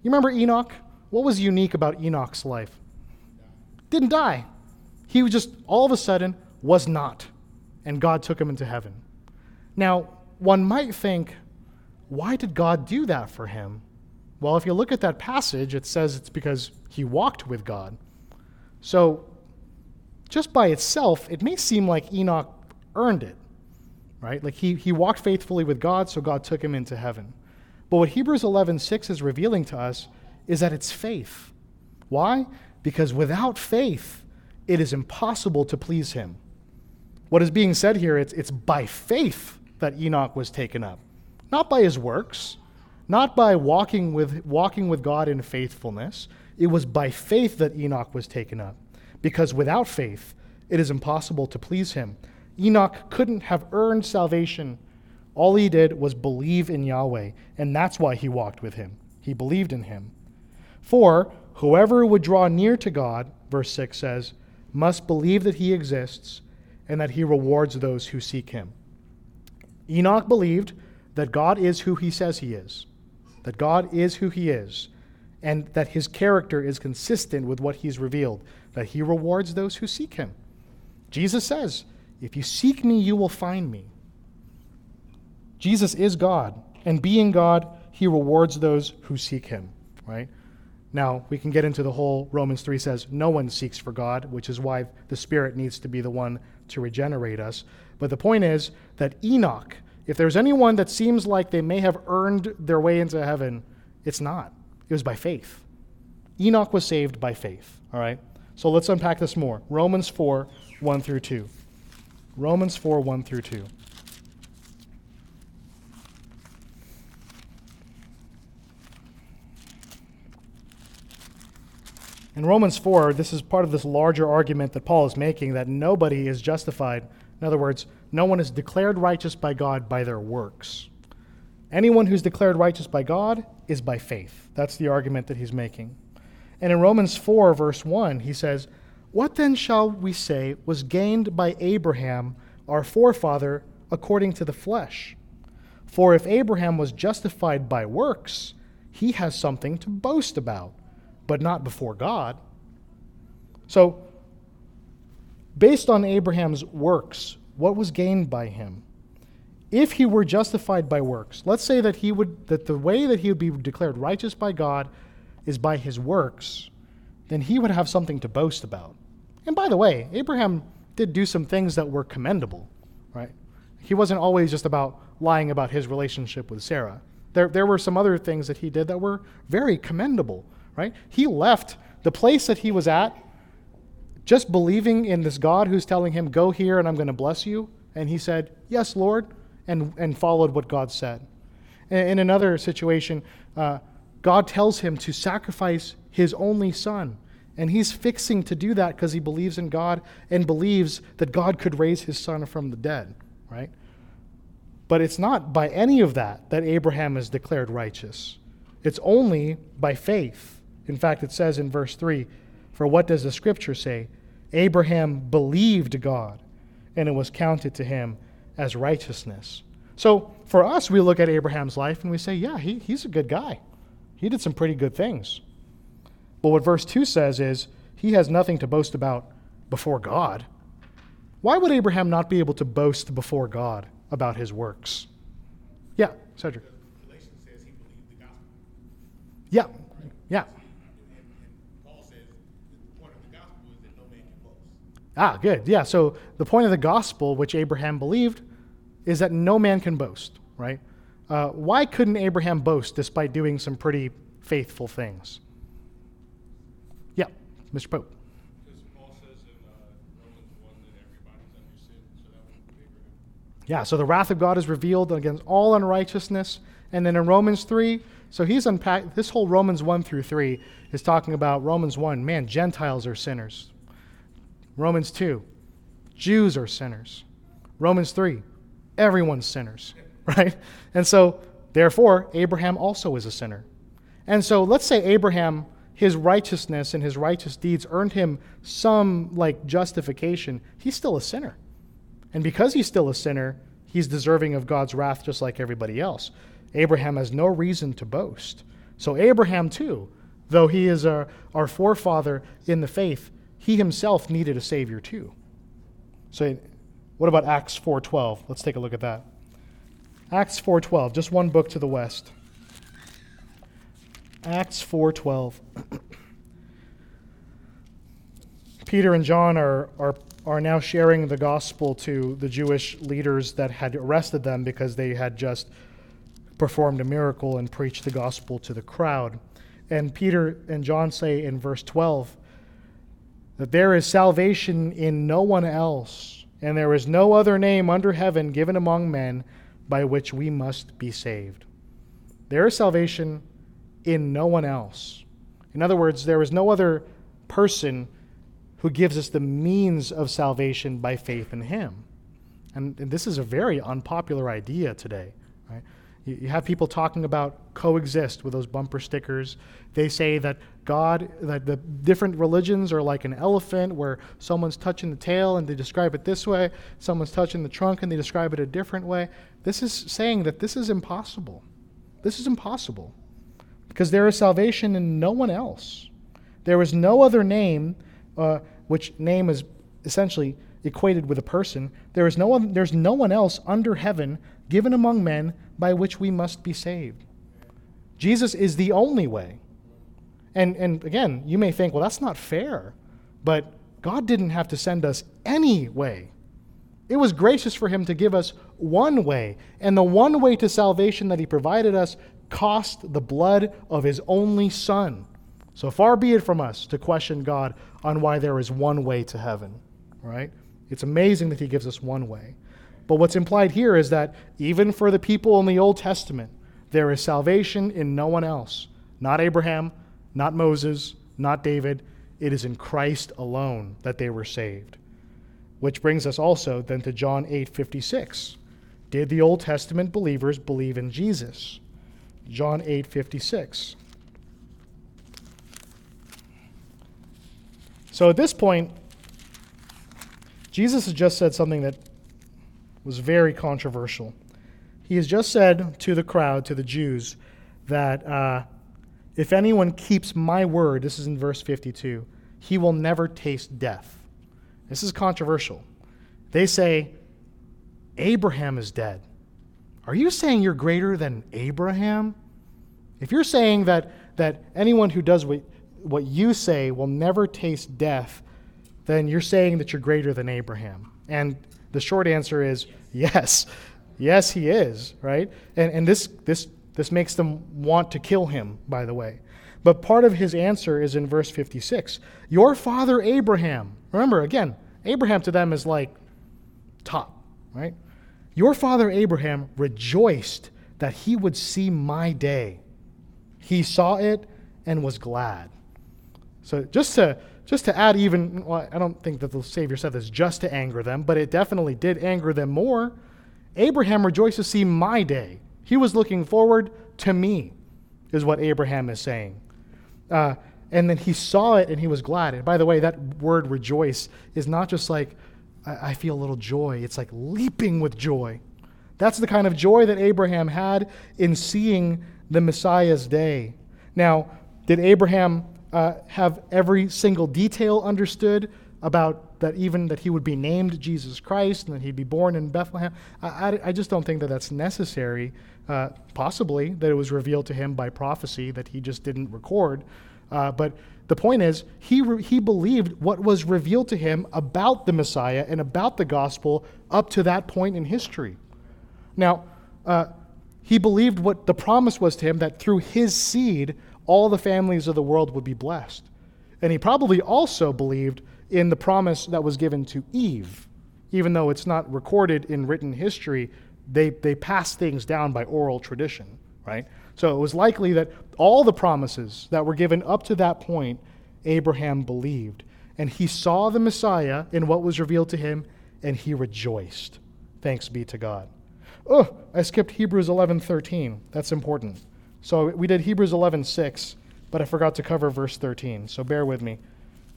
You remember Enoch? What was unique about Enoch's life? Didn't die. He was just all of a sudden was not, and God took him into heaven. Now, one might think, why did God do that for him? Well, if you look at that passage, it says it's because he walked with God. So, just by itself, it may seem like Enoch earned it right? Like he, he walked faithfully with God, so God took him into heaven. But what Hebrews 11:6 is revealing to us is that it's faith. Why? Because without faith, it is impossible to please him. What is being said here, it's, it's by faith that Enoch was taken up, not by his works, not by walking with, walking with God in faithfulness. It was by faith that Enoch was taken up. Because without faith, it is impossible to please him. Enoch couldn't have earned salvation. All he did was believe in Yahweh, and that's why he walked with him. He believed in him. For whoever would draw near to God, verse 6 says, must believe that he exists and that he rewards those who seek him. Enoch believed that God is who he says he is, that God is who he is, and that his character is consistent with what he's revealed, that he rewards those who seek him. Jesus says, if you seek me, you will find me. Jesus is God, and being God, he rewards those who seek him, right? Now, we can get into the whole Romans 3 says no one seeks for God, which is why the Spirit needs to be the one to regenerate us. But the point is that Enoch, if there's anyone that seems like they may have earned their way into heaven, it's not. It was by faith. Enoch was saved by faith, all right? So let's unpack this more. Romans 4 1 through 2. Romans 4 1 through 2. In Romans 4, this is part of this larger argument that Paul is making that nobody is justified. In other words, no one is declared righteous by God by their works. Anyone who's declared righteous by God is by faith. That's the argument that he's making. And in Romans 4, verse 1, he says, what then shall we say was gained by Abraham, our forefather, according to the flesh? For if Abraham was justified by works, he has something to boast about, but not before God. So, based on Abraham's works, what was gained by him? If he were justified by works, let's say that he would that the way that he would be declared righteous by God is by his works, then he would have something to boast about. And by the way, Abraham did do some things that were commendable, right? He wasn't always just about lying about his relationship with Sarah. There, there were some other things that he did that were very commendable, right? He left the place that he was at just believing in this God who's telling him, Go here and I'm going to bless you. And he said, Yes, Lord, and, and followed what God said. In, another situation, uh, God tells him to sacrifice his only son and he's fixing to do that because he believes in God and believes that God could raise his son from the dead, right? But it's not by any of that that Abraham is declared righteous. It's only by faith. In fact, it says in verse 3 For what does the scripture say? Abraham believed God, and it was counted to him as righteousness. So for us, we look at Abraham's life and we say, yeah, he, he's a good guy. He did some pretty good things. But what verse 2 says is, he has nothing to boast about before God. Why would Abraham not be able to boast before God about his works? Yeah, Cedric. Galatians says he believed the gospel. Yeah, yeah. And, and Paul says the point of the gospel is that no man can boast. Ah, good. Yeah, so the point of the gospel, which Abraham believed, is that no man can boast, right? Uh, why couldn't Abraham boast despite doing some pretty faithful things? Yeah, Mr. Pope. Because Paul says in uh, Romans 1 that everybody's under sin, so that would be Abraham. Yeah, so the wrath of God is revealed against all unrighteousness. And then in Romans 3, so he's unpacked, this whole Romans 1 through 3 is talking about Romans 1, man, Gentiles are sinners. Romans 2, Jews are sinners. Romans 3, everyone's sinners, <laughs> right? And so, therefore, Abraham also is a sinner. And so, let's say Abraham, his righteousness and his righteous deeds earned him some like justification. He's still a sinner. And because he's still a sinner, he's deserving of God's wrath just like everybody else. Abraham has no reason to boast. So, Abraham, too, though he is our, our forefather in the faith, he himself needed a Savior, too. So, what about Acts 4.12? Let's take a look at that. Acts 4.12, just one book to the west. Acts 4.12. <clears throat> Peter and John are, are, are now sharing the gospel to the Jewish leaders that had arrested them because they had just performed a miracle and preached the gospel to the crowd. And Peter and John say in verse 12 that there is salvation in no one else, and there is no other name under heaven given among men by which we must be saved. There is salvation in no one else. In other words, there is no other person who gives us the means of salvation by faith in him. And, and this is a very unpopular idea today. Right? You, have people talking about coexist with those bumper stickers. They say that God, that the different religions are like an elephant where someone's touching the tail and they describe it this way, someone's touching the trunk and they describe it a different way. This is saying that this is impossible. This is impossible because there is salvation in no one else. There is no other name, uh, which name is essentially equated with a person. There is no one, there's no one else under heaven given among men by which we must be saved. Jesus is the only way. And, and again, you may think, well, that's not fair. But God didn't have to send us any way. It was gracious for Him to give us one way. And the one way to salvation that He provided us cost the blood of His only Son. So far be it from us to question God on why there is one way to heaven, right? It's amazing that He gives us one way. But what's implied here is that even for the people in the Old Testament, there is salvation in no one else. Not Abraham, not Moses, not David. It is in Christ alone that they were saved. Which brings us also then to John 8:56. Did the Old Testament believers believe in Jesus? John 8:56. So at this point, Jesus has just said something that was very controversial. He has just said to the crowd, to the Jews, that uh, if anyone keeps my word, this is in verse 52, he will never taste death. This is controversial. They say, Abraham is dead. Are you saying you're greater than Abraham? If you're saying that, that anyone who does what, what you say will never taste death, then you're saying that you're greater than Abraham. And the short answer is yes. Yes, he is, right? And, and this, this, this makes them want to kill him, by the way. But part of his answer is in verse 56. Your father Abraham, remember again, Abraham to them is like top, right? Your father Abraham rejoiced that he would see my day. He saw it and was glad. So just to just to add even well, I don't think that the Savior said this just to anger them, but it definitely did anger them more. Abraham rejoiced to see my day. He was looking forward to me, is what Abraham is saying. Uh, and then he saw it and he was glad. And by the way, that word rejoice is not just like, I, I feel a little joy, it's like leaping with joy. That's the kind of joy that Abraham had in seeing the Messiah's day. Now, did Abraham uh, have every single detail understood about that, even that he would be named Jesus Christ and that he'd be born in Bethlehem? I, I, I just don't think that that's necessary. Uh, possibly that it was revealed to him by prophecy that he just didn't record. Uh, but the point is, he, re- he believed what was revealed to him about the Messiah and about the gospel up to that point in history. Now, uh, he believed what the promise was to him that through his seed, all the families of the world would be blessed. And he probably also believed in the promise that was given to Eve. Even though it's not recorded in written history, they, they passed things down by oral tradition, right? So it was likely that all the promises that were given up to that point, Abraham believed. And he saw the Messiah in what was revealed to him, and he rejoiced. Thanks be to God. Oh, I skipped Hebrews 11:13. That's important. So we did Hebrews 11:6, but I forgot to cover verse 13. So bear with me.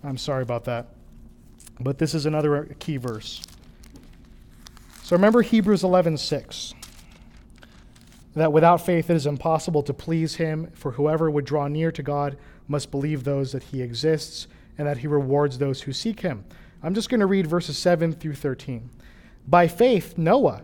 I'm sorry about that. But this is another key verse. So remember Hebrews 11:6 that without faith it is impossible to please him, for whoever would draw near to God must believe those that he exists and that he rewards those who seek him. I'm just going to read verses 7 through 13. By faith Noah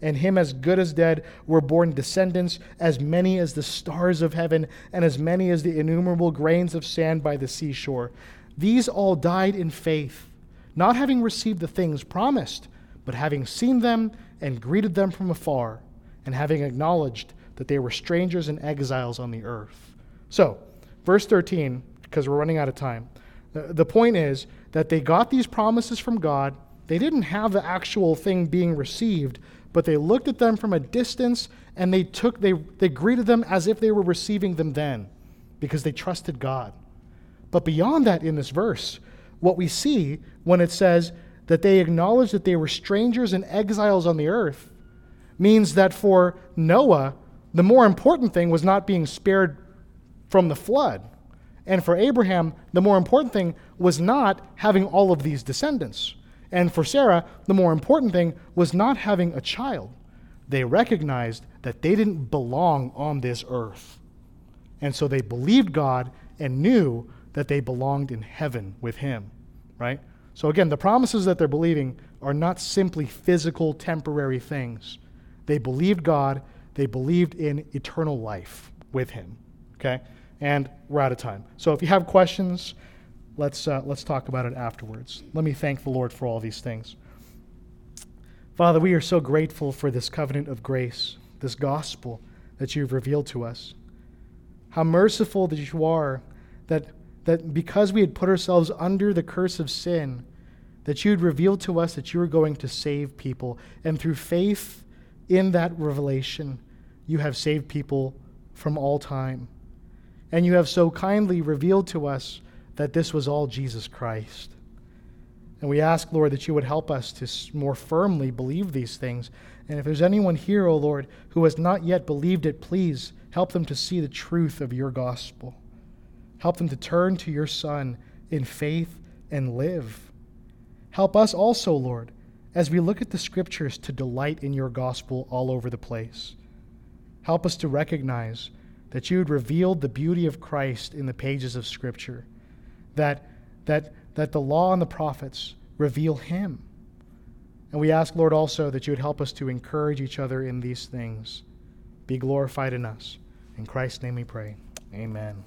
and him as good as dead, were born descendants, as many as the stars of heaven, and as many as the innumerable grains of sand by the seashore. These all died in faith, not having received the things promised, but having seen them and greeted them from afar, and having acknowledged that they were strangers and exiles on the earth. So, verse 13, because we're running out of time. Uh, the point is that they got these promises from God they didn't have the actual thing being received, but they looked at them from a distance and they took they, they greeted them as if they were receiving them then because they trusted God. But beyond that in this verse, what we see when it says that they acknowledged that they were strangers and exiles on the earth means that for Noah, the more important thing was not being spared from the flood. And for Abraham, the more important thing was not having all of these descendants. And for Sarah, the more important thing was not having a child. They recognized that they didn't belong on this earth. And so they believed God and knew that they belonged in heaven with Him, right? So again, the promises that they're believing are not simply physical, temporary things. They believed God, they believed in eternal life with Him, okay? And we're out of time. So if you have questions, let's, uh, let's talk about it afterwards. Let me thank the Lord for all these things. Father, we are so grateful for this covenant of grace, this gospel that you've revealed to us. How merciful that you are that, that because we had put ourselves under the curse of sin, that you had revealed to us that you were going to save people. And through faith in that revelation, you have saved people from all time. And you have so kindly revealed to us that this was all Jesus Christ. And we ask, Lord, that you would help us to more firmly believe these things. And if there's anyone here, O oh Lord, who has not yet believed it, please help them to see the truth of your gospel. Help them to turn to your Son in faith and live. Help us also, Lord, as we look at the scriptures, to delight in your gospel all over the place. Help us to recognize that you had revealed the beauty of Christ in the pages of Scripture that, that, that the law and the prophets reveal him. And we ask, Lord, also that you would help us to encourage each other in these things. Be glorified in us. In Christ's name we pray. Amen.